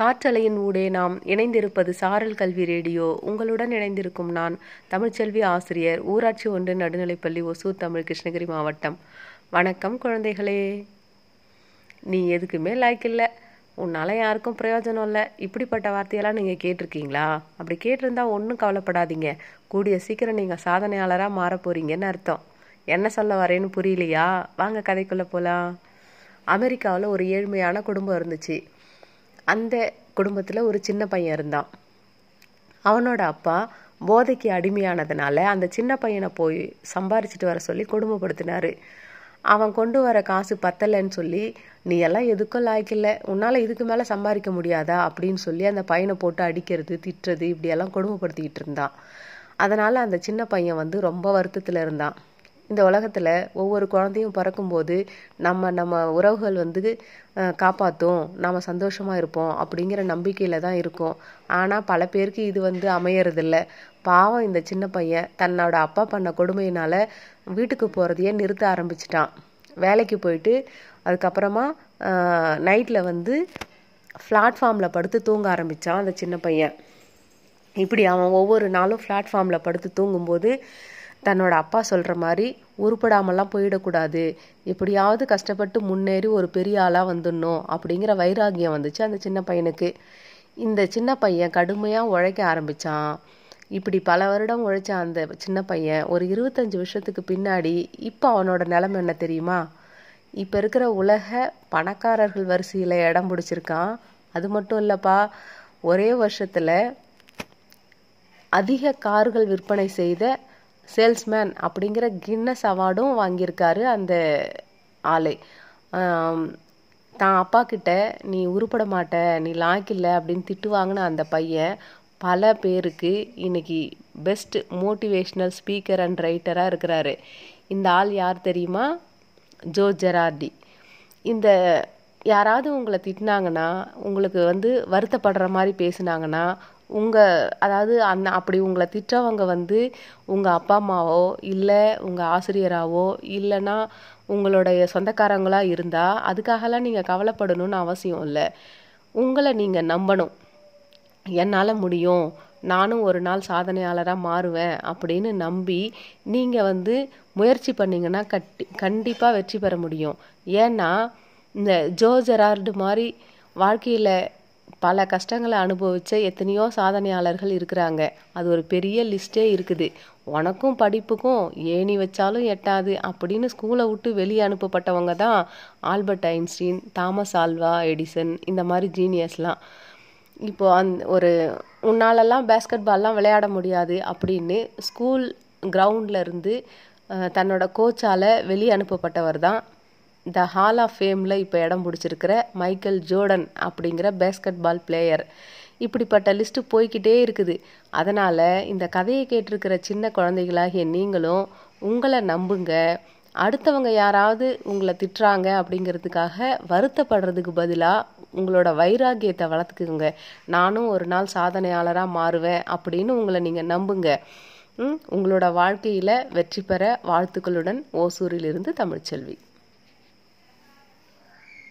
காற்றலையின் ஊடே நாம் இணைந்திருப்பது சாரல் கல்வி ரேடியோ. உங்களுடன் இணைந்திருக்கும் நான் தமிழ்ச்செல்வி ஆசிரியர் ஊராட்சி ஒன்று நடுநிலைப்பள்ளி ஒசூர் தமிழ் கிருஷ்ணகிரி மாவட்டம். வணக்கம் குழந்தைகளே. நீ எதுக்குமே லைக் இல்லை. உன்னால் யாருக்கும் பிரயோஜனம் இல்லை. இப்படிப்பட்ட வார்த்தையெல்லாம் நீங்கள் கேட்டிருக்கீங்களா? அப்படி கேட்டிருந்தா ஒன்றும் கவலைப்படாதீங்க. கூடிய சீக்கிரம் நீங்கள் சாதனையாளராக மாற போறீங்கன்னு அர்த்தம். என்ன சொல்ல வரேன்னு புரியலையா? வாங்க கதைக்குள்ளே போகலாம் அமெரிக்காவில் ஒரு ஏழ்மையான குடும்பம் இருந்துச்சு. அந்த குடும்பத்தில் ஒரு சின்ன பையன் இருந்தான். அவனோட அப்பா போதைக்கு அடிமையானதுனால அந்த சின்ன பையனை போய் சம்பாரிச்சிட்டு வர சொல்லி கொடுமைப்படுத்தினாரு. அவன் கொண்டு வர காசு பத்தலைன்னு சொல்லி நீ எல்லாம் எதுக்கும் லாய்க்கில்ல உன்னால் இதுக்கு மேலே சம்பாதிக்க முடியாதா? அப்படின்னு சொல்லி அந்த பையனை போட்டு அடிக்கிறது திட்டுறது இப்படியெல்லாம் கொடுமைப்படுத்திக்கிட்டு இருந்தான். அதனால் அந்த சின்ன பையன் வந்து ரொம்ப வருத்தத்தில் இருந்தான். இந்த உலகத்தில் ஒவ்வொரு குழந்தையும் பிறக்கும்போது நம்ம நம்ம உறவுகள் வந்து காப்பாற்றும் நம்ம சந்தோஷமாக இருப்போம் அப்படிங்கிற நம்பிக்கையில் தான் இருக்கும். ஆனால் பல பேருக்கு இது வந்து அமையறதில்ல. பாவம் இந்த சின்ன பையன் தன்னோட அப்பா பண்ண கொடுமையினால் வீட்டுக்கு போகிறதையே நிறுத்த ஆரம்பிச்சிட்டான். வேலைக்கு போயிட்டு அதுக்கப்புறமா நைட்டில் வந்து பிளாட்ஃபார்மில் படுத்து தூங்க ஆரம்பித்தான் அந்த சின்ன பையன். இப்படி அவன் ஒவ்வொரு நாளும் பிளாட்ஃபார்மில் படுத்து தூங்கும்போது தன்னோட அப்பா சொல்கிற மாதிரி உருப்படாமலாம் போயிடக்கூடாது. எப்படியாவது கஷ்டப்பட்டு முன்னேறி ஒரு பெரிய ஆளாக வந்துடணும் அப்படிங்கிற வைராகியம் வந்துச்சு அந்த சின்ன பையனுக்கு. இந்த சின்ன பையன் கடுமையாக உழைக்க ஆரம்பித்தான் இப்படி பல வருடம் உழைச்ச அந்த சின்ன பையன் ஒரு இருபத்தஞ்சி வருஷத்துக்கு பின்னாடி இப்போ அவனோட நிலைமை என்ன தெரியுமா? இப்போ இருக்கிற உலக பணக்காரர்கள் வரிசையில் இடம் பிடிச்சிருக்கான். அது மட்டும் இல்லைப்பா ஒரே வருஷத்தில் அதிக கார்கள் விற்பனை செய்த சேல்ஸ்மேன் அப்படிங்கிற கின்னஸ் அவார்டும் வாங்கியிருக்காரு அந்த ஆளை. தான் அப்பா கிட்ட நீ உருப்பட மாட்ட நீ லாய்க்கில்ல அப்படின்னு திட்டு வாங்கின அந்த பையன் பல பேருக்கு இன்னைக்கு பெஸ்ட் மோட்டிவேஷ்னல் ஸ்பீக்கர் அண்ட் ரைட்டராக இருக்கிறாரு. இந்த ஆள் யார் தெரியுமா? Joe Gerardi. இந்த யாராவது உங்களை திட்டினாங்கன்னா உங்களுக்கு வந்து வருத்தப்படுற மாதிரி பேசுனாங்கன்னா உங்கள் அதாவது அந்த அப்படி உங்களை திட்டவங்க வந்து உங்கள் அப்பா அம்மாவோ இல்லை உங்கள் ஆசிரியராகவோ இல்லைன்னா உங்களுடைய சொந்தக்காரங்களாக இருந்தால் அதுக்காகலாம் நீங்கள் கவலைப்படணும்னு அவசியம் இல்லை. உங்களை நீங்கள் நம்பணும். என்னால் முடியும். நானும் ஒரு நாள் சாதனையாளராக மாறுவேன் அப்படின்னு நம்பி நீங்கள் வந்து முயற்சி பண்ணிங்கன்னா கட்டி கண்டிப்பாக வெற்றி பெற முடியும். ஏன்னா இந்த ஜோ ஜெரார்டு மாதிரி வாழ்க்கையில் பல கஷ்டங்களை அனுபவித்த எத்தனையோ சாதனையாளர்கள் இருக்கிறாங்க. அது ஒரு பெரிய லிஸ்ட்டே இருக்குது. உனக்கும் படிப்புக்கும் ஏணி வச்சாலும் எட்டாது அப்படின்னு ஸ்கூலை விட்டு வெளியே அனுப்பப்பட்டவங்க தான் Albert Einstein Thomas Alva Edison இந்த மாதிரி ஜீனியஸ்லாம். இப்போ அந் ஒரு உன்னாலெல்லாம் பேஸ்கெட் பால்லாம் விளையாட முடியாது அப்படின்னு ஸ்கூல் கிரவுண்டில் இருந்து தன்னோட கோச்சால் வெளியே அனுப்பப்பட்டவர் தான் த ஹால் ஆஃப் ஃபேமில் இப்போ இடம் பிடிச்சிருக்கிற மைக்கேல் ஜோர்டன் அப்படிங்கிற பேஸ்கெட் பால் பிளேயர். இப்படிப்பட்ட லிஸ்ட்டு போய்கிட்டே இருக்குது. அதனால் இந்த கதையை கேட்டிருக்கிற சின்ன குழந்தைகளாகிய நீங்களும் உங்களை நம்புங்க. அடுத்தவங்க யாராவது உங்களை திட்டுறாங்க அப்படிங்கிறதுக்காக வருத்தப்படுறதுக்கு பதிலாக உங்களோட வைராக்கியத்தை வளர்த்துக்குங்க. நானும் ஒரு நாள் சாதனையாளராக மாறுவேன் அப்படின்னு உங்களை நீங்கள் நம்புங்க. உங்களோட வாழ்க்கையில் வெற்றி பெற வாழ்த்துக்களுடன் ஓசூரிலிருந்து தமிழ்ச்செல்வி.